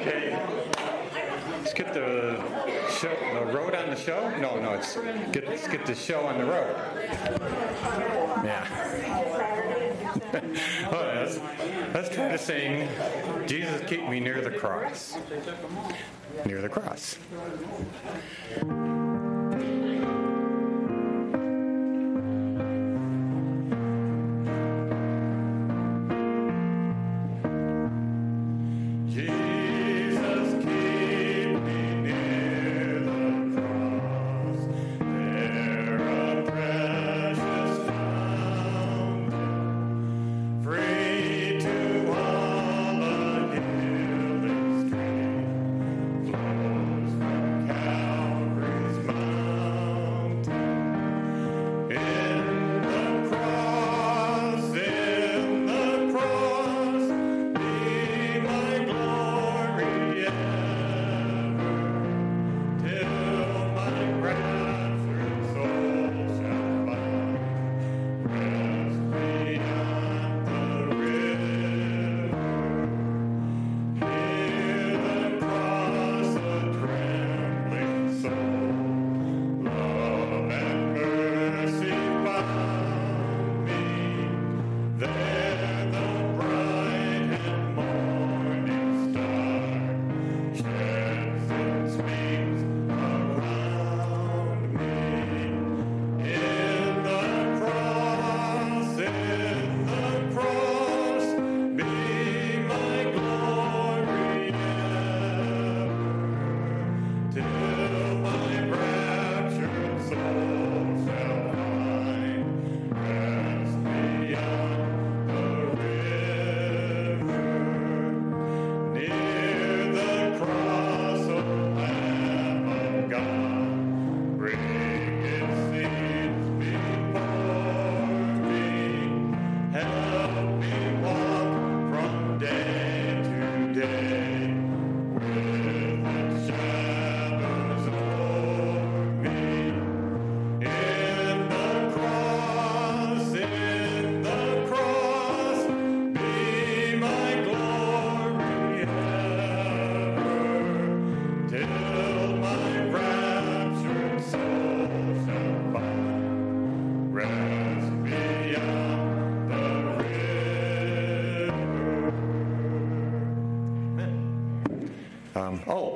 Okay. Skip the show, the road on the show? No, no, it's get, let's get the show on the road. Yeah. oh, let's, let's try to sing Jesus Keep Me Near the Cross. Near the cross.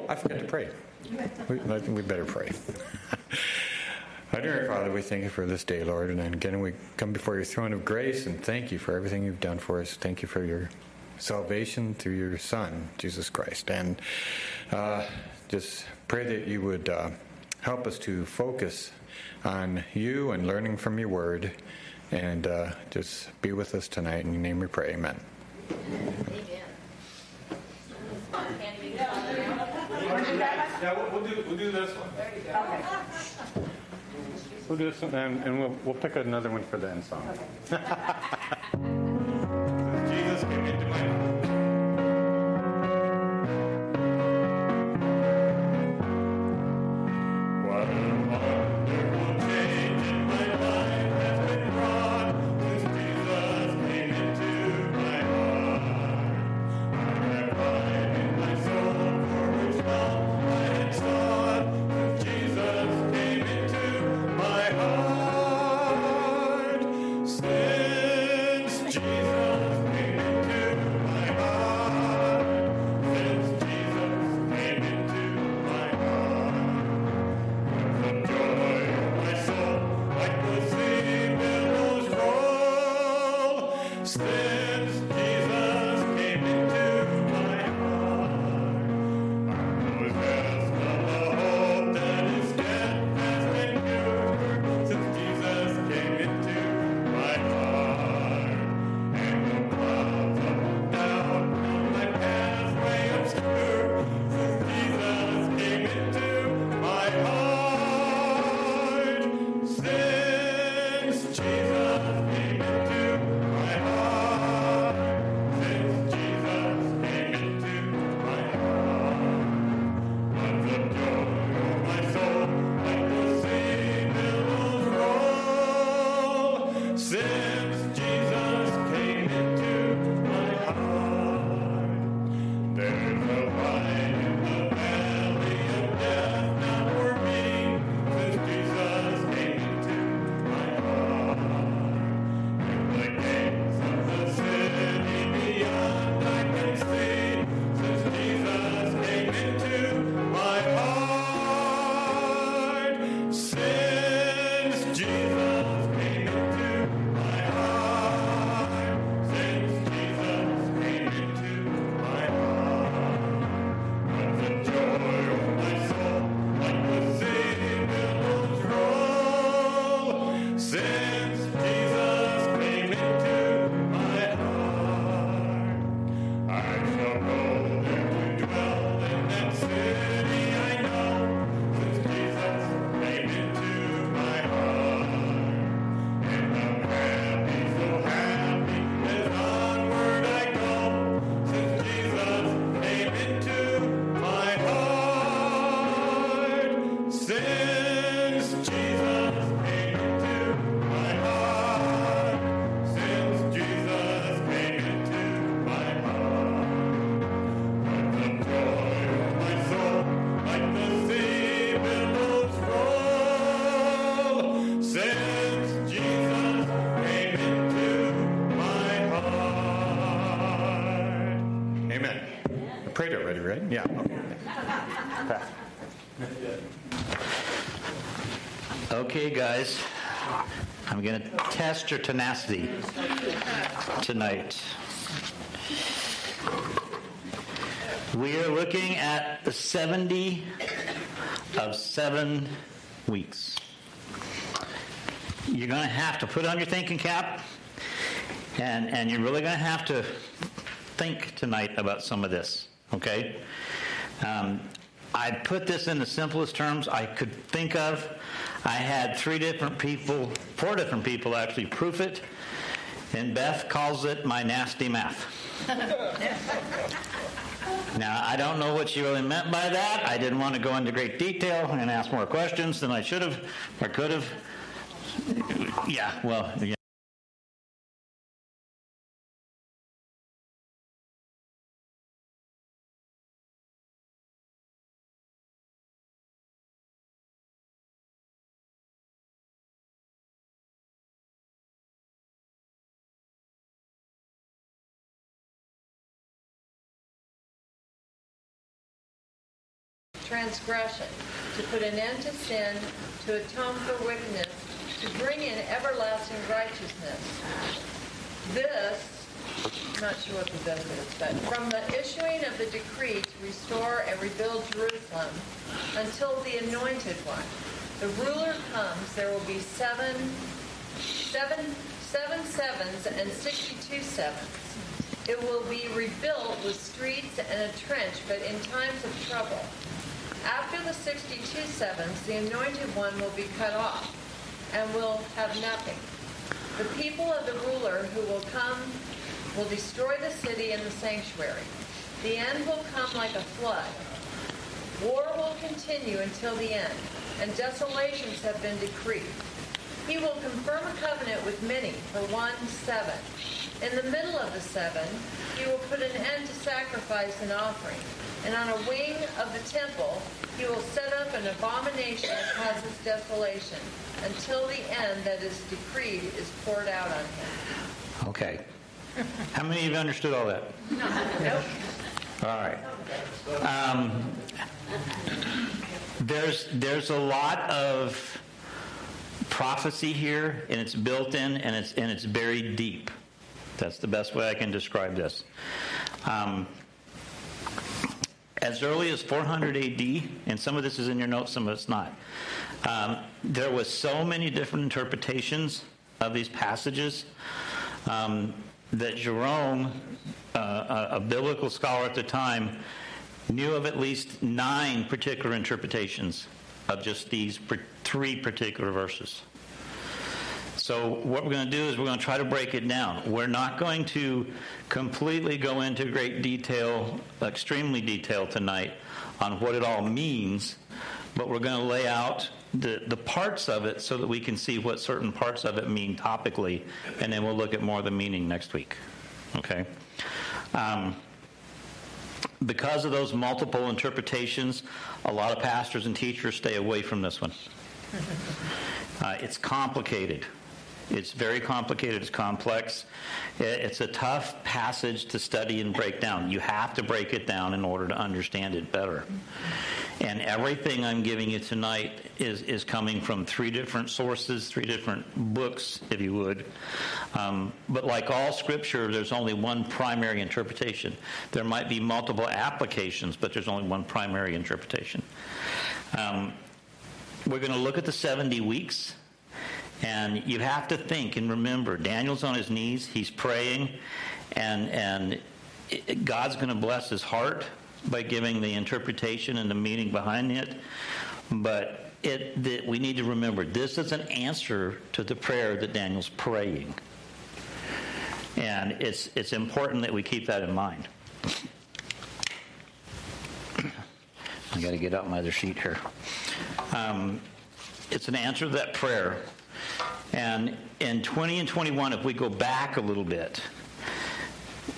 I forgot to pray. We, we better pray. Our dear Father, we thank you for this day, Lord. And again, we come before your throne of grace and thank you for everything you've done for us. Thank you for your salvation through your Son, Jesus Christ. And uh, just pray that you would uh, help us to focus on you and learning from your word. And uh, just be with us tonight. In your name we pray. Amen. Amen. Yeah, we'll, we'll do, we'll do this one. There you go. Okay. We'll do this one, and, and we'll, we'll pick another one for the end song. Okay. test your tenacity tonight. We are looking at the 70 of seven weeks. You're going to have to put on your thinking cap, and, and you're really going to have to think tonight about some of this, okay? Um, I put this in the simplest terms I could think of. I had three different people, four different people actually proof it, and Beth calls it my nasty math. now, I don't know what she really meant by that. I didn't want to go into great detail and ask more questions than I should have or could have. Yeah, well, yeah. Transgression, to put an end to sin, to atone for wickedness, to bring in everlasting righteousness. This, I'm not sure what the this is, but from the issuing of the decree to restore and rebuild Jerusalem until the anointed one. The ruler comes, there will be seven, seven, seven sevens and 62 sevens. It will be rebuilt with streets and a trench, but in times of trouble. After the 62 sevens, the anointed one will be cut off and will have nothing. The people of the ruler who will come will destroy the city and the sanctuary. The end will come like a flood. War will continue until the end, and desolations have been decreed. He will confirm a covenant with many for one seven. In the middle of the seven, he will put an end to sacrifice and offering and on a wing of the temple he will set up an abomination that causes desolation until the end that is decreed is poured out on him. Okay. How many of you understood all that? No. Nope. All right. Um, there's there's a lot of prophecy here, and it's built in, and it's and it's buried deep. That's the best way I can describe this. Um, as early as 400 AD, and some of this is in your notes, some of it's not. Um, there was so many different interpretations of these passages um, that Jerome, uh, a, a biblical scholar at the time, knew of at least nine particular interpretations of just these three particular verses. So, what we're going to do is we're going to try to break it down. We're not going to completely go into great detail, extremely detail tonight, on what it all means, but we're going to lay out the, the parts of it so that we can see what certain parts of it mean topically, and then we'll look at more of the meaning next week. Okay? Um, because of those multiple interpretations, a lot of pastors and teachers stay away from this one. Uh, it's complicated. It's very complicated, it's complex. It's a tough passage to study and break down. You have to break it down in order to understand it better. And everything I'm giving you tonight is, is coming from three different sources, three different books, if you would. Um, but like all scripture, there's only one primary interpretation. There might be multiple applications, but there's only one primary interpretation. Um, we're going to look at the 70 weeks and you have to think and remember Daniel's on his knees, he's praying, and, and God's going to bless his heart by giving the interpretation and the meaning behind it. But it, that we need to remember this is an answer to the prayer that Daniel's praying. And it's, it's important that we keep that in mind. I got to get out my other sheet here. Um, it's an answer to that prayer and in 20 and 21, if we go back a little bit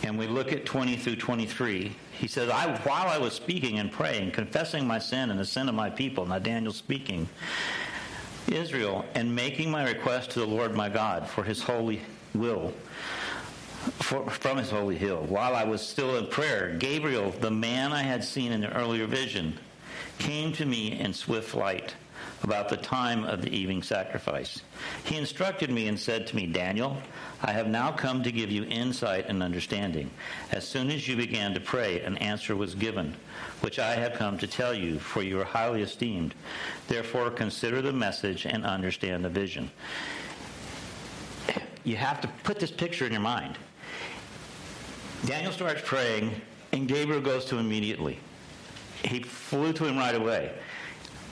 and we look at 20 through 23, he says, I, While I was speaking and praying, confessing my sin and the sin of my people, now Daniel speaking, Israel, and making my request to the Lord my God for his holy will, for, from his holy hill. While I was still in prayer, Gabriel, the man I had seen in the earlier vision, came to me in swift light about the time of the evening sacrifice. He instructed me and said to me, Daniel, I have now come to give you insight and understanding. As soon as you began to pray, an answer was given, which I have come to tell you, for you are highly esteemed. Therefore, consider the message and understand the vision. You have to put this picture in your mind. Daniel starts praying, and Gabriel goes to him immediately. He flew to him right away.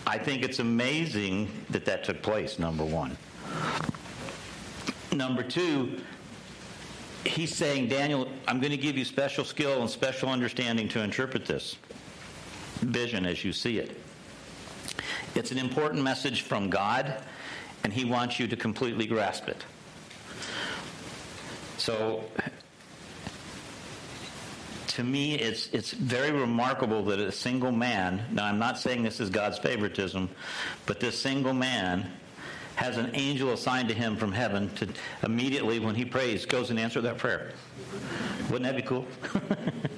I think it's amazing that that took place, number one. Number two, he's saying, Daniel, I'm going to give you special skill and special understanding to interpret this vision as you see it. It's an important message from God, and he wants you to completely grasp it. So, to me, it's, it's very remarkable that a single man, now I'm not saying this is God's favoritism, but this single man has an angel assigned to him from heaven to immediately, when he prays, goes and answer that prayer. Wouldn't that be cool?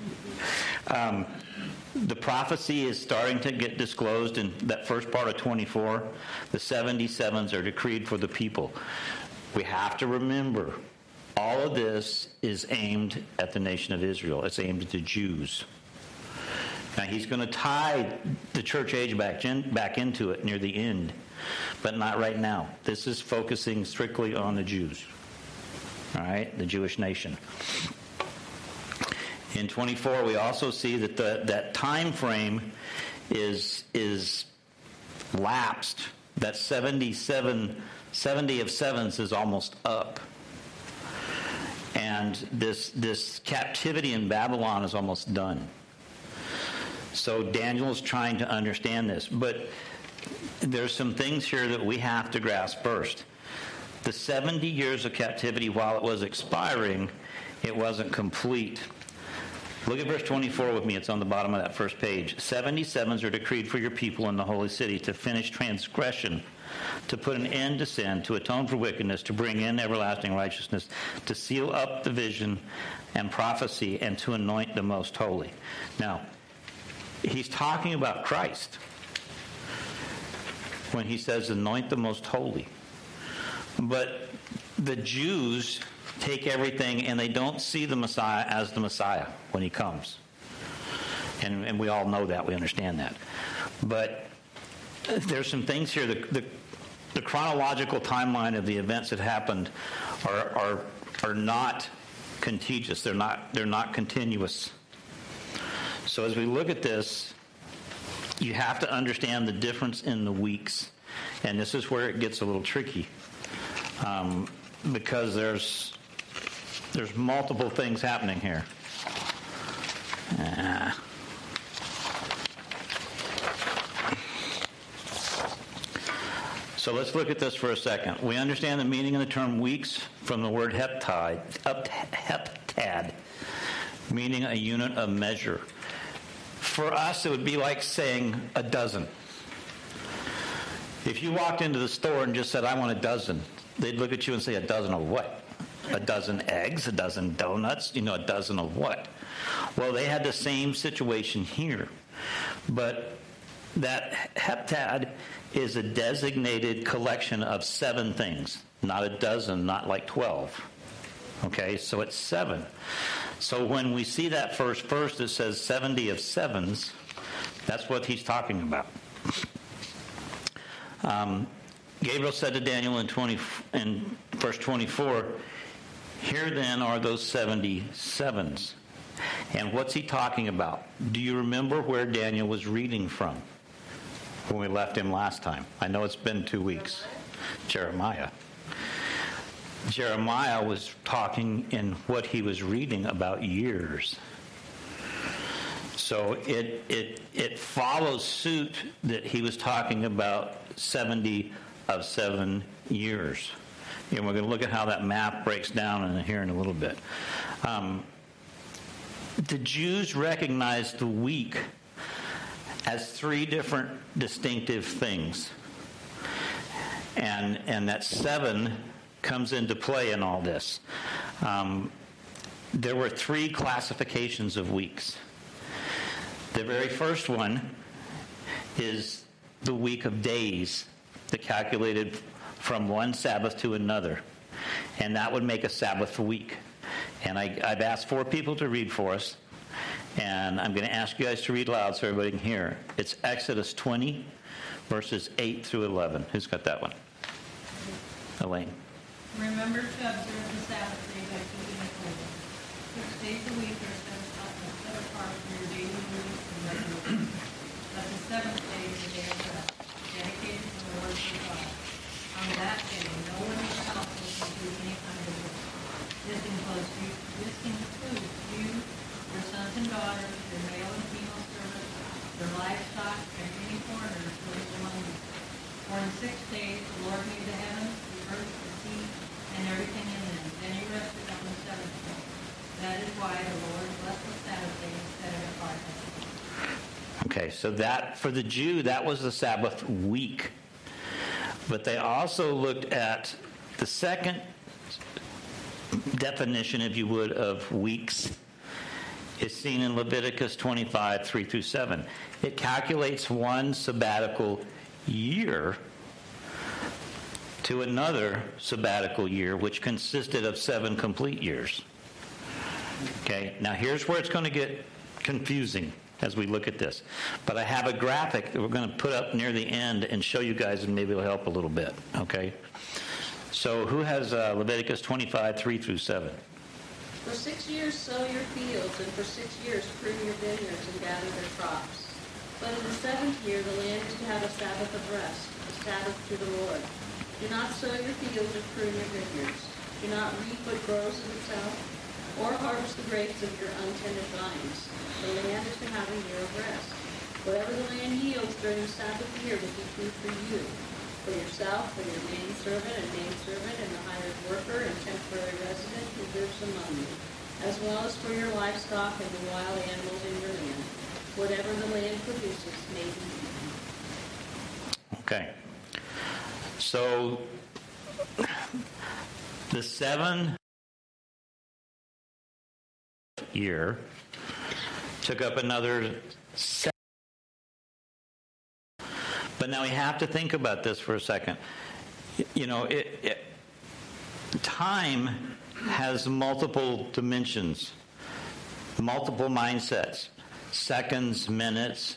um, the prophecy is starting to get disclosed in that first part of 24. The 77s are decreed for the people. We have to remember all of this is aimed at the nation of Israel. It's aimed at the Jews. Now, he's going to tie the church age back, in, back into it near the end, but not right now. This is focusing strictly on the Jews, all right, the Jewish nation. In 24, we also see that the, that time frame is, is lapsed. That 77, 70 of sevens is almost up and this this captivity in Babylon is almost done. So Daniel is trying to understand this, but there's some things here that we have to grasp first. The 70 years of captivity, while it was expiring, it wasn't complete. Look at verse 24 with me. It's on the bottom of that first page. 77s are decreed for your people in the holy city to finish transgression to put an end to sin, to atone for wickedness, to bring in everlasting righteousness, to seal up the vision and prophecy, and to anoint the most holy. Now, he's talking about Christ when he says anoint the most holy. But the Jews take everything and they don't see the Messiah as the Messiah when he comes. And, and we all know that, we understand that. But there's some things here. The, the, the chronological timeline of the events that happened are, are, are not contiguous. They're not, they're not continuous. So as we look at this, you have to understand the difference in the weeks. And this is where it gets a little tricky. Um, because there's there's multiple things happening here. Uh, So let's look at this for a second. We understand the meaning of the term weeks from the word heptad, heptad, meaning a unit of measure. For us, it would be like saying a dozen. If you walked into the store and just said, I want a dozen, they'd look at you and say, a dozen of what? A dozen eggs, a dozen donuts, you know, a dozen of what? Well, they had the same situation here. But that heptad is a designated collection of seven things, not a dozen, not like 12. Okay, so it's seven. So when we see that first verse that says 70 of sevens, that's what he's talking about. Um, Gabriel said to Daniel in, 20, in verse 24, Here then are those 77s. And what's he talking about? Do you remember where Daniel was reading from? When we left him last time. I know it's been two weeks. Jeremiah. Jeremiah was talking in what he was reading about years. So it, it, it follows suit that he was talking about 70 of seven years. And we're going to look at how that map breaks down in here in a little bit. Um, the Jews recognized the week as three different distinctive things. And, and that seven comes into play in all this. Um, there were three classifications of weeks. The very first one is the week of days that calculated from one Sabbath to another. And that would make a Sabbath week. And I, I've asked four people to read for us. And I'm going to ask you guys to read loud so everybody can hear. It's Exodus 20, verses 8 through 11. Who's got that one? Elaine. Remember to observe the Sabbath day by keeping it holy. Six days a week are set apart, set apart for your daily duties and regular work. But the seventh day is a day of rest, dedicated to the Lord your God. On that day, no one in your household can do any kind of work. This includes you, this includes you, your sons and daughters, your male and female servants, your livestock, and any foreigners who live among you. For in six days the Lord made the heavens, the earth, the sea, and everything in them. Then he rested on the seventh day. That is why the Lord blessed the Sabbath day and set it apart. Okay, so that, for the Jew, that was the Sabbath week. But they also looked at the second definition, if you would, of weeks is seen in Leviticus 25, 3 through 7. It calculates one sabbatical year to another sabbatical year, which consisted of seven complete years. Okay, now here's where it's going to get confusing as we look at this. But I have a graphic that we're going to put up near the end and show you guys, and maybe it'll help a little bit. Okay? So, who has uh, Leviticus 25, 3 through 7? For six years sow your fields, and for six years prune your vineyards and gather their crops. But in the seventh year the land is to have a Sabbath of rest, a Sabbath to the Lord. Do not sow your fields or prune your vineyards. Do not reap what grows in itself, or harvest the grapes of your untended vines. The land is to have a year of rest. Whatever the land yields during the Sabbath year will be food for you, for yourself, for your manservant and maidservant, and the hired worker and temporary resident who lives among you, as well as for your livestock and the wild animals in your land. Whatever the land produces may be. Okay. So, the seven year took up another seven. But now we have to think about this for a second. You know, it, it, time has multiple dimensions, multiple mindsets seconds, minutes,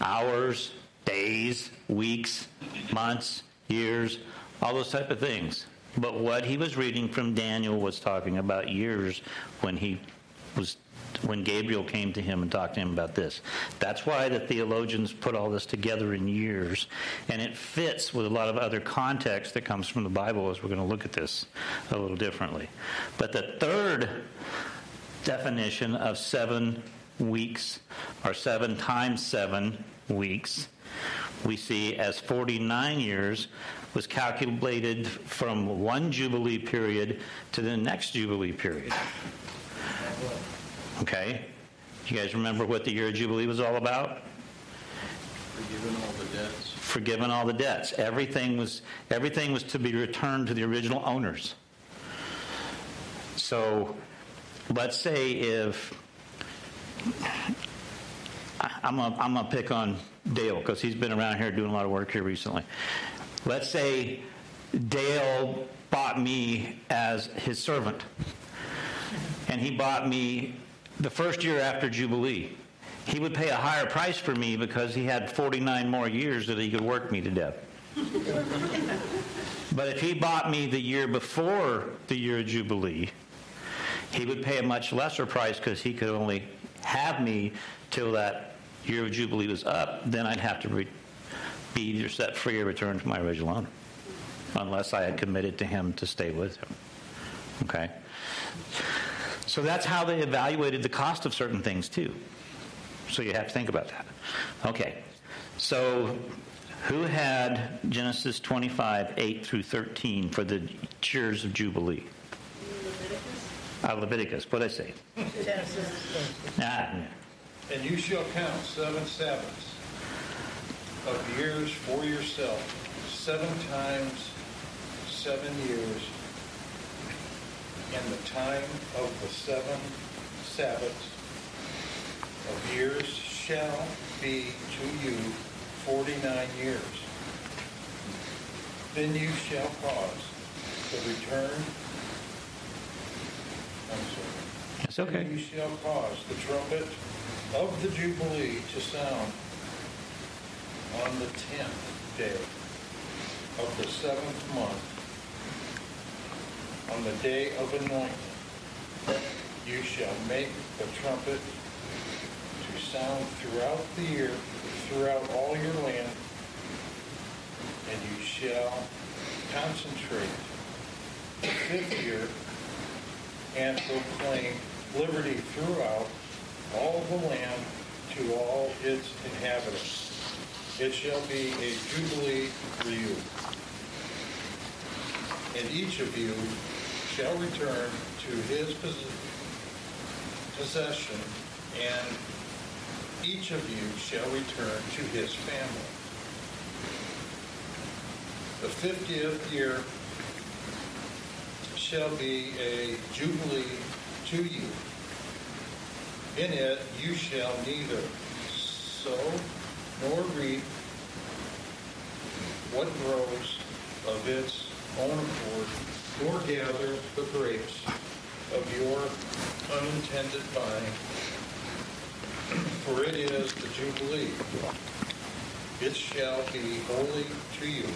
hours, days, weeks, months, years, all those type of things. But what he was reading from Daniel was talking about years when he was when Gabriel came to him and talked to him about this. That's why the theologians put all this together in years, and it fits with a lot of other context that comes from the Bible as we're going to look at this a little differently. But the third definition of seven weeks, or seven times seven weeks, we see as 49 years was calculated from one Jubilee period to the next Jubilee period. Okay? You guys remember what the year of Jubilee was all about? Forgiven all the debts. Forgiven all the debts. Everything was, everything was to be returned to the original owners. So let's say if I'm gonna, I'm gonna pick on Dale because he's been around here doing a lot of work here recently. Let's say Dale bought me as his servant, and he bought me the first year after Jubilee. He would pay a higher price for me because he had 49 more years that he could work me to death. but if he bought me the year before the year of Jubilee, he would pay a much lesser price because he could only have me till that year of Jubilee was up. Then I'd have to re- be either set free or returned to my original owner, unless I had committed to him to stay with him. Okay? So that's how they evaluated the cost of certain things, too. So you have to think about that. Okay. So who had Genesis 25, 8 through 13 for the years of Jubilee? Leviticus? Uh, Leviticus, what did I say? Ah. And you shall count seven Sabbaths of years for yourself, seven times seven years. and the time of the seven Sabbaths of years shall be to you forty-nine years. Then you shall cause the return, It's okay. You shall cause the trumpet of the Jubilee to sound on the tenth day of the seventh month, on the day of anointing. You shall make the trumpet to sound throughout the year, throughout all your land, and you shall concentrate the fifth year and proclaim liberty throughout all the land to all its inhabitants. It shall be a jubilee for you. And each of you shall return to his possession, and each of you shall return to his family. The fiftieth year shall be a jubilee to you. In it you shall neither sow nor reap what grows of its own accord, nor gather the grapes of your unintended vine, for it is the Jubilee. It shall be holy to you.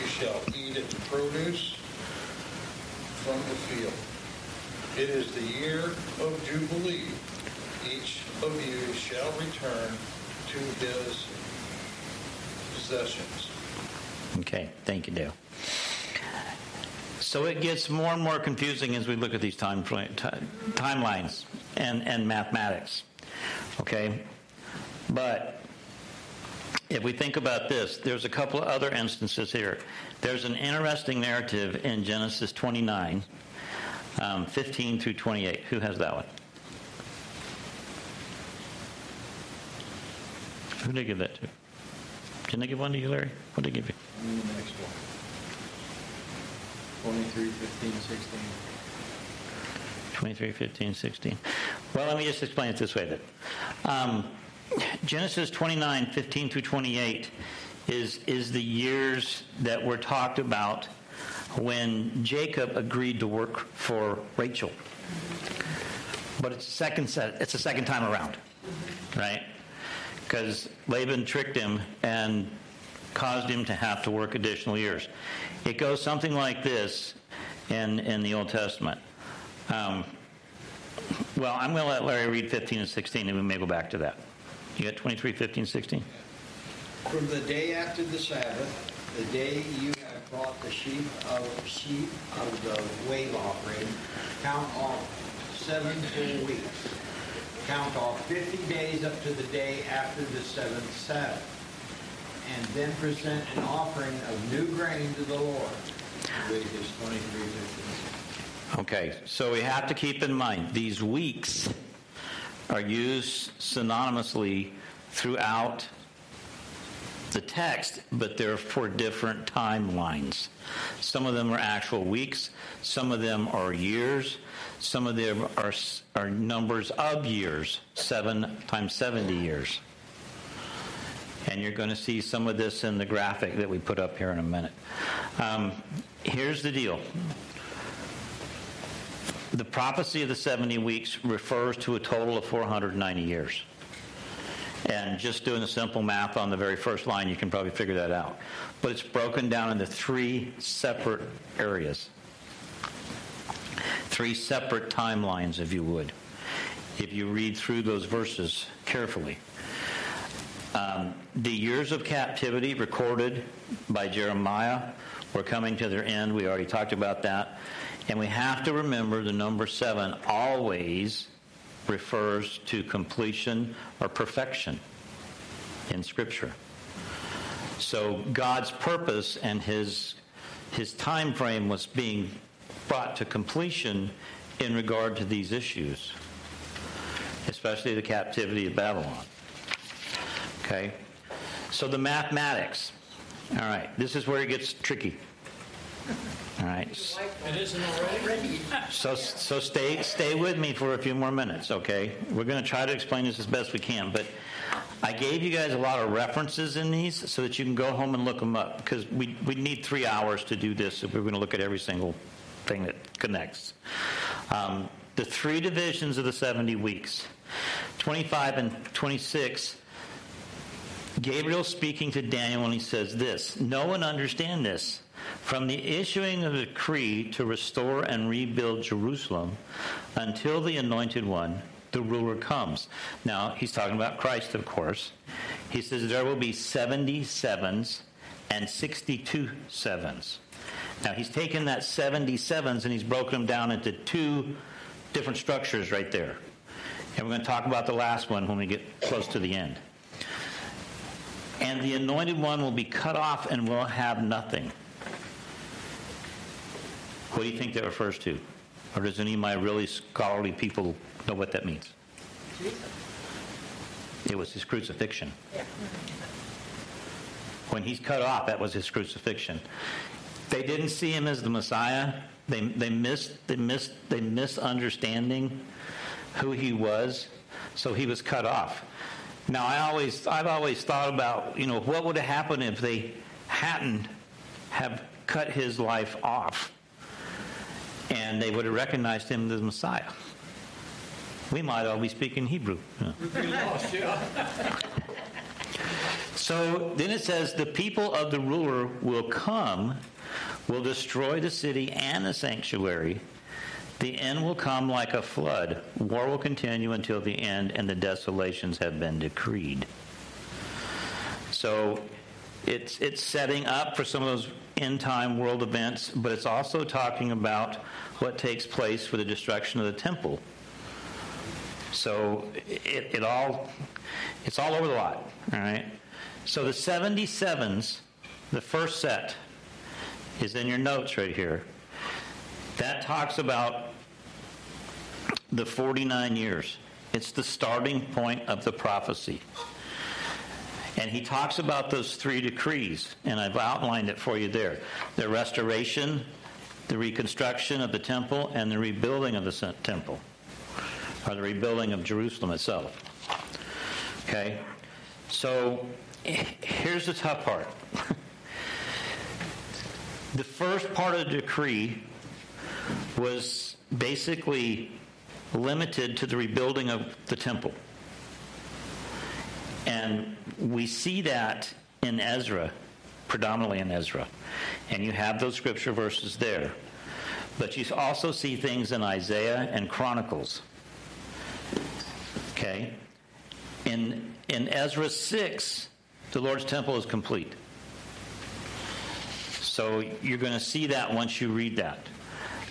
You shall eat its produce from the field. It is the year of Jubilee. Each of you shall return to his possessions. Okay, thank you, Dale. So it gets more and more confusing as we look at these time timelines and, and mathematics. Okay? But if we think about this, there's a couple of other instances here. There's an interesting narrative in Genesis 29, um, 15 through 28. Who has that one? Who did they give that to? Didn't they give one to you, Larry? What did they give you? And the next one. 23, 15, 16. 23, 15, 16. Well, let me just explain it this way then. Um, Genesis 29, 15 through 28 is, is the years that were talked about when Jacob agreed to work for Rachel. But it's a second set, it's a second time around, right? Because Laban tricked him and caused him to have to work additional years. It goes something like this in, in the Old Testament. Um, well, I'm going to let Larry read 15 and 16, and we may go back to that. You got 23, 15, 16? From the day after the Sabbath, the day you have brought the sheep of sheep of the wave offering, count off seven full weeks. Count off 50 days up to the day after the seventh Sabbath. And then present an offering of new grain to the Lord. Leviticus 23, 15. Okay, so we have to keep in mind these weeks are used synonymously throughout the text, but they're for different timelines. Some of them are actual weeks, some of them are years, some of them are, are numbers of years, seven times 70 years. And you're going to see some of this in the graphic that we put up here in a minute. Um, here's the deal the prophecy of the 70 weeks refers to a total of 490 years. And just doing the simple math on the very first line, you can probably figure that out. But it's broken down into three separate areas, three separate timelines, if you would, if you read through those verses carefully. Um, the years of captivity recorded by Jeremiah were coming to their end. We already talked about that. And we have to remember the number seven always refers to completion or perfection in Scripture. So God's purpose and his his time frame was being brought to completion in regard to these issues, especially the captivity of Babylon. Okay? So the mathematics. All right, this is where it gets tricky. All right. It isn't already? So, so stay, stay with me for a few more minutes, okay? We're going to try to explain this as best we can, but I gave you guys a lot of references in these so that you can go home and look them up because we, we need three hours to do this if we're going to look at every single thing that connects. Um, the three divisions of the 70 weeks 25 and 26 Gabriel speaking to Daniel, and he says this Know and understand this. From the issuing of the decree to restore and rebuild Jerusalem until the anointed one, the ruler, comes. Now, he's talking about Christ, of course. He says there will be 70 sevens and 62 sevens. Now, he's taken that 70 sevens and he's broken them down into two different structures right there. And we're going to talk about the last one when we get close to the end. And the anointed one will be cut off and will have nothing. What do you think that refers to? Or does any of my really scholarly people know what that means? It was his crucifixion. When he's cut off, that was his crucifixion. They didn't see him as the Messiah. They, they missed they missed they misunderstanding who he was, so he was cut off. Now I always I've always thought about, you know, what would have happened if they hadn't have cut his life off and they would have recognized him as Messiah. We might all be speaking Hebrew. So then it says, The people of the ruler will come, will destroy the city and the sanctuary. The end will come like a flood. War will continue until the end, and the desolations have been decreed. So it's, it's setting up for some of those end time world events, but it's also talking about what takes place for the destruction of the temple. So it, it all it's all over the lot. All right. So the 77s, the first set, is in your notes right here. That talks about the 49 years. It's the starting point of the prophecy. And he talks about those three decrees, and I've outlined it for you there the restoration, the reconstruction of the temple, and the rebuilding of the temple, or the rebuilding of Jerusalem itself. Okay? So here's the tough part. the first part of the decree was basically limited to the rebuilding of the temple. And we see that in Ezra, predominantly in Ezra. And you have those scripture verses there. But you also see things in Isaiah and Chronicles. Okay? In, in Ezra 6, the Lord's temple is complete. So you're going to see that once you read that.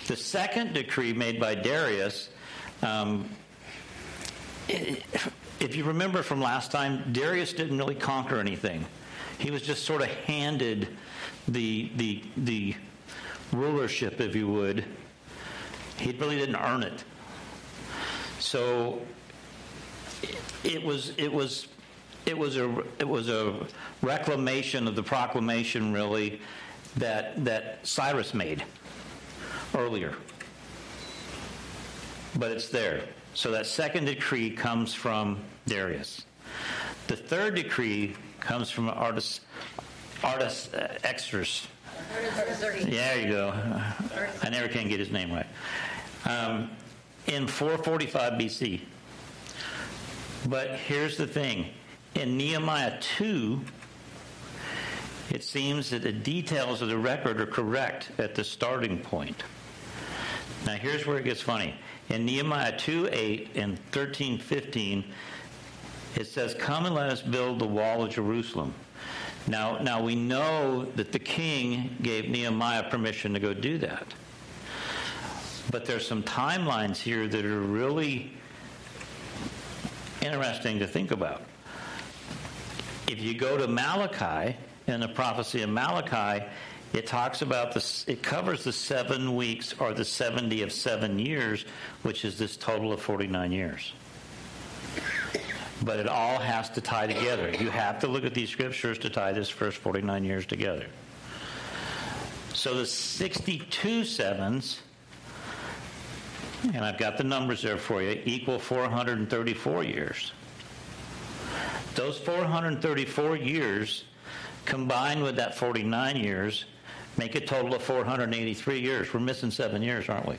The second decree made by Darius, um, if you remember from last time, Darius didn't really conquer anything. He was just sort of handed the the the rulership, if you would. He really didn't earn it. So it was it was it was a it was a reclamation of the proclamation really that that Cyrus made earlier. But it's there. So that second decree comes from Darius. The third decree comes from Artis, Artis uh, Extras. Yeah, there you go. I never can get his name right. Um, in 445 BC. But here's the thing in Nehemiah 2, it seems that the details of the record are correct at the starting point. Now, here's where it gets funny. In Nehemiah 2 8 and 13 15, it says, Come and let us build the wall of Jerusalem. Now, now we know that the king gave Nehemiah permission to go do that. But there's some timelines here that are really interesting to think about. If you go to Malachi, in the prophecy of Malachi, it talks about this, it covers the seven weeks or the 70 of seven years, which is this total of 49 years. But it all has to tie together. You have to look at these scriptures to tie this first 49 years together. So the 62 sevens, and I've got the numbers there for you, equal 434 years. Those 434 years combined with that 49 years make a total of 483 years. We're missing seven years, aren't we?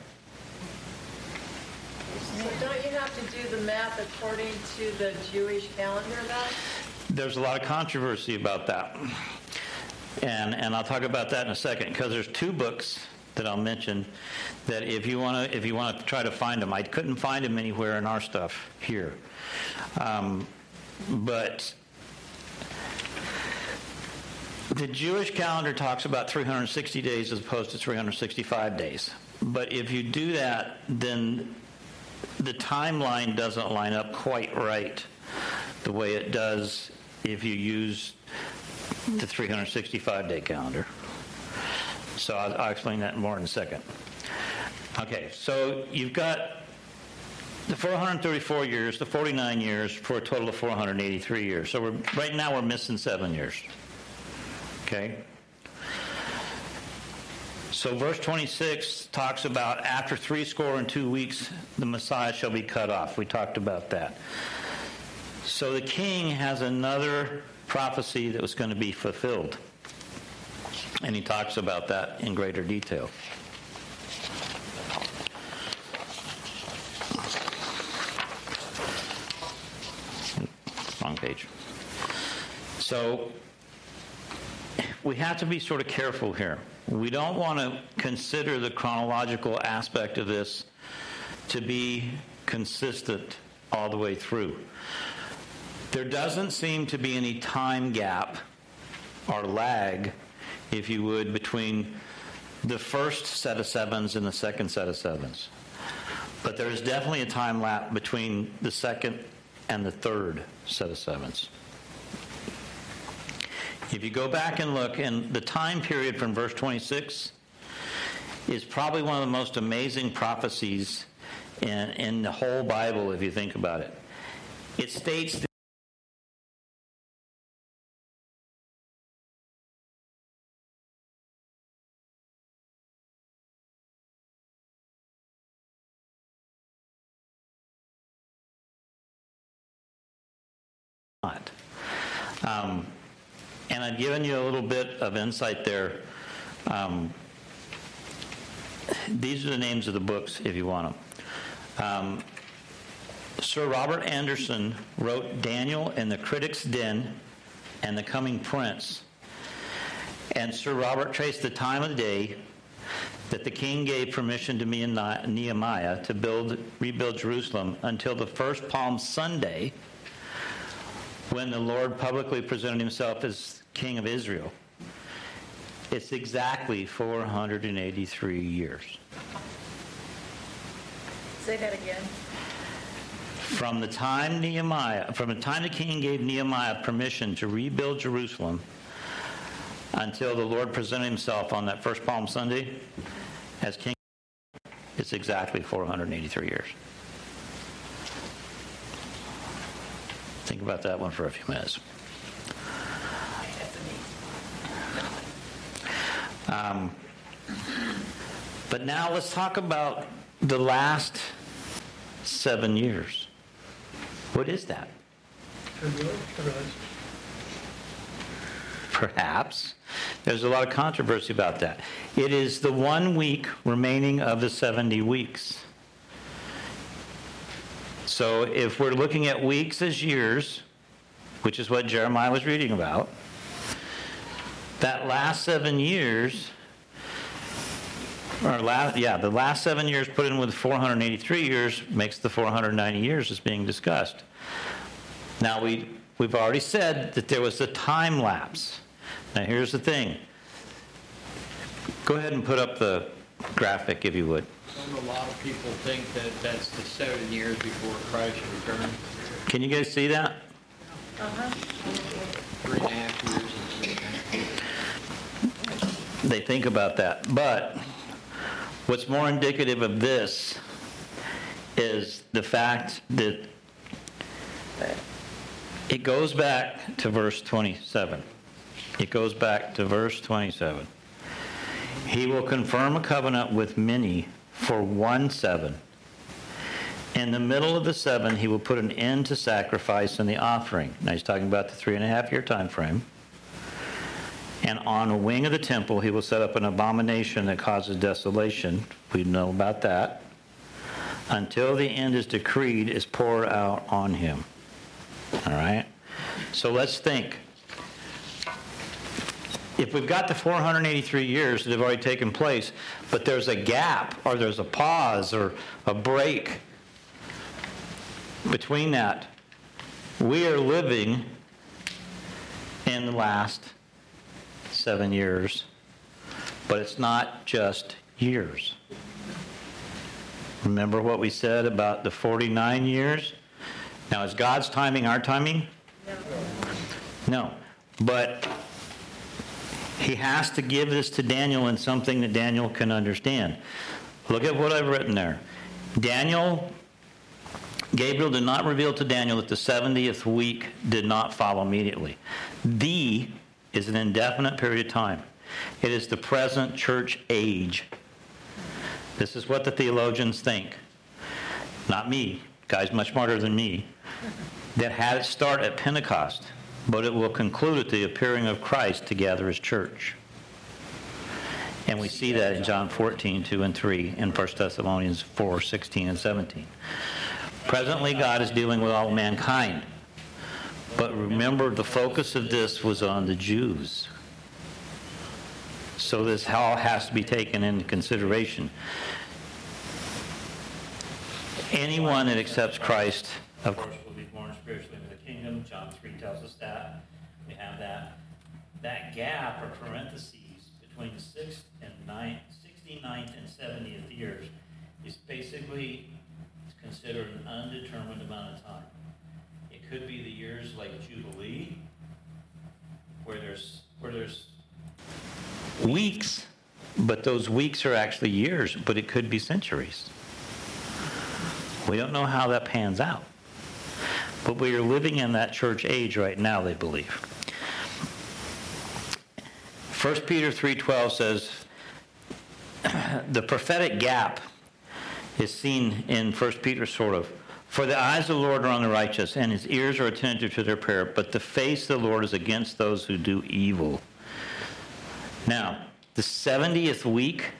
So don't you have to do the math according to the Jewish calendar then? There's a lot of controversy about that. And, and I'll talk about that in a second because there's two books that I'll mention that if you want to if you want to try to find them, I couldn't find them anywhere in our stuff here. Um, but the Jewish calendar talks about 360 days as opposed to 365 days. But if you do that, then the timeline doesn't line up quite right the way it does if you use the 365 day calendar. So I'll, I'll explain that more in a second. Okay, so you've got the 434 years, the 49 years, for a total of 483 years. So right now we're missing seven years. Okay? So verse 26 talks about after three score and two weeks, the Messiah shall be cut off. We talked about that. So the king has another prophecy that was going to be fulfilled. And he talks about that in greater detail. Wrong page. So we have to be sort of careful here. We don't want to consider the chronological aspect of this to be consistent all the way through. There doesn't seem to be any time gap or lag, if you would, between the first set of sevens and the second set of sevens. But there's definitely a time lap between the second and the third set of sevens. If you go back and look, and the time period from verse 26 is probably one of the most amazing prophecies in, in the whole Bible, if you think about it. It states I've given you a little bit of insight there. Um, these are the names of the books if you want them. Um, Sir Robert Anderson wrote Daniel and the Critic's Den and the Coming Prince. And Sir Robert traced the time of the day that the king gave permission to me and Nehemiah to build, rebuild Jerusalem until the first Palm Sunday when the Lord publicly presented himself as king of Israel. It's exactly 483 years. Say that again. From the time Nehemiah, from the time the king gave Nehemiah permission to rebuild Jerusalem until the Lord presented himself on that first Palm Sunday as king, it's exactly 483 years. Think about that one for a few minutes. Um, but now let's talk about the last seven years. What is that? Perhaps. There's a lot of controversy about that. It is the one week remaining of the 70 weeks. So if we're looking at weeks as years, which is what Jeremiah was reading about, that last seven years, or last, yeah, the last seven years put in with 483 years makes the 490 years as being discussed. Now, we, we've already said that there was a time lapse. Now, here's the thing. Go ahead and put up the graphic, if you would. Don't a lot of people think that that's the seven years before Christ returned? Can you guys see that? Uh-huh. Three and a half years and three and a half. They think about that. But what's more indicative of this is the fact that it goes back to verse 27. It goes back to verse 27. He will confirm a covenant with many for one seven. In the middle of the seven, he will put an end to sacrifice and the offering. Now he's talking about the three and a half year time frame. And on a wing of the temple, he will set up an abomination that causes desolation. We know about that. Until the end is decreed, is poured out on him. All right? So let's think. If we've got the 483 years that have already taken place, but there's a gap or there's a pause or a break between that, we are living in the last seven years, but it's not just years. Remember what we said about the 49 years? Now, is God's timing our timing? No. But he has to give this to Daniel in something that Daniel can understand. Look at what I've written there. Daniel, Gabriel did not reveal to Daniel that the 70th week did not follow immediately. The is an indefinite period of time. It is the present church age. This is what the theologians think. Not me, guys much smarter than me, that had it start at Pentecost, but it will conclude at the appearing of Christ to gather his church. And we see that in John 14, 2 and 3, in 1 Thessalonians 4, 16 and 17. Presently, God is dealing with all mankind. But remember, the focus of this was on the Jews. So this all has to be taken into consideration. Anyone that accepts Christ, of course, will be born spiritually into the kingdom. John 3 tells us that. We have that. That gap or parentheses between the 6th and 9th, 69th and 70th years is basically considered an undetermined amount of time. Could be the years like Jubilee, where there's where there's weeks, but those weeks are actually years, but it could be centuries. We don't know how that pans out. But we are living in that church age right now, they believe. 1 Peter 3:12 says the prophetic gap is seen in 1 Peter sort of for the eyes of the Lord are on the righteous, and his ears are attentive to their prayer, but the face of the Lord is against those who do evil. Now, the 70th week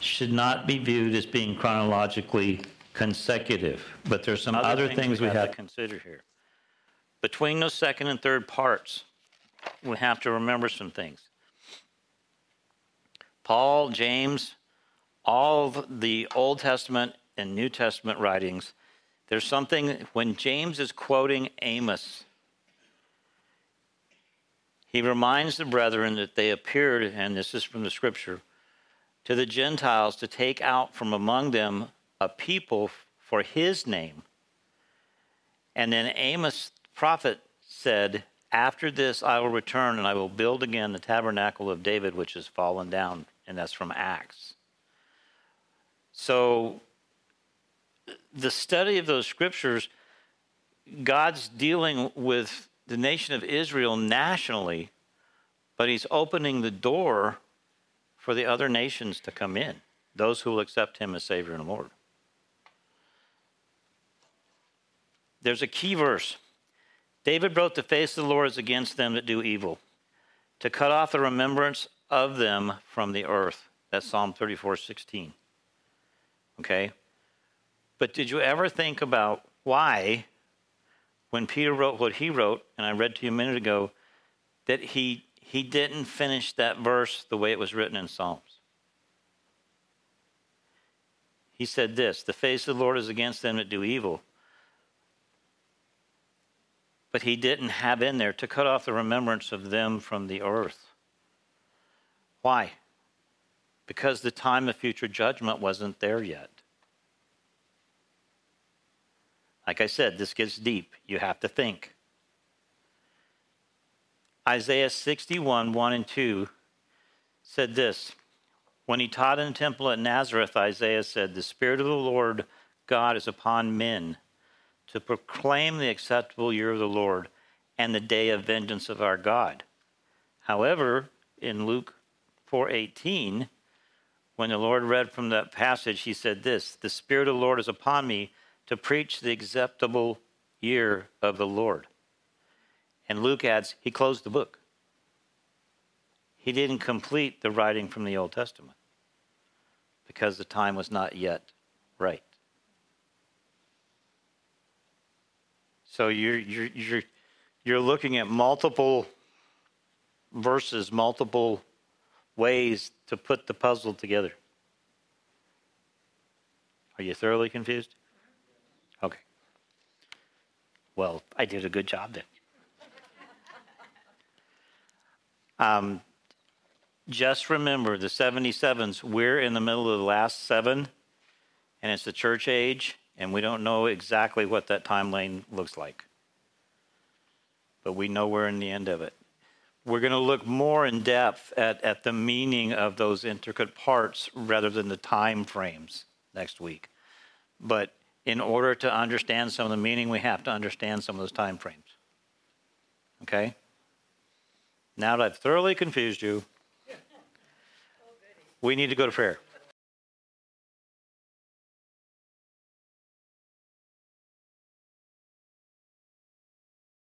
should not be viewed as being chronologically consecutive, but there's some other, other things, things we have to consider here. Between those second and third parts, we have to remember some things. Paul, James, all of the Old Testament and New Testament writings there's something, when James is quoting Amos, he reminds the brethren that they appeared, and this is from the scripture, to the Gentiles to take out from among them a people for his name. And then Amos, prophet, said, After this I will return and I will build again the tabernacle of David, which has fallen down. And that's from Acts. So the study of those scriptures, God's dealing with the nation of Israel nationally, but He's opening the door for the other nations to come in, those who will accept Him as Savior and Lord. There's a key verse. David wrote, The face of the Lord is against them that do evil, to cut off the remembrance of them from the earth. That's Psalm 34 16. Okay? But did you ever think about why, when Peter wrote what he wrote, and I read to you a minute ago, that he, he didn't finish that verse the way it was written in Psalms? He said this The face of the Lord is against them that do evil. But he didn't have in there to cut off the remembrance of them from the earth. Why? Because the time of future judgment wasn't there yet. Like I said, this gets deep. You have to think. Isaiah 61, 1 and 2 said this When he taught in the temple at Nazareth, Isaiah said, The Spirit of the Lord God is upon men to proclaim the acceptable year of the Lord and the day of vengeance of our God. However, in Luke 4:18, when the Lord read from that passage, he said this The Spirit of the Lord is upon me to preach the acceptable year of the Lord. And Luke adds, he closed the book. He didn't complete the writing from the Old Testament because the time was not yet right. So you're, you're, you're, you're looking at multiple verses, multiple ways to put the puzzle together. Are you thoroughly confused? Well, I did a good job then. Um, just remember the 77s, we're in the middle of the last seven, and it's the church age, and we don't know exactly what that timeline looks like. But we know we're in the end of it. We're going to look more in depth at, at the meaning of those intricate parts rather than the time frames next week. But in order to understand some of the meaning, we have to understand some of those time frames. Okay? Now that I've thoroughly confused you, we need to go to prayer.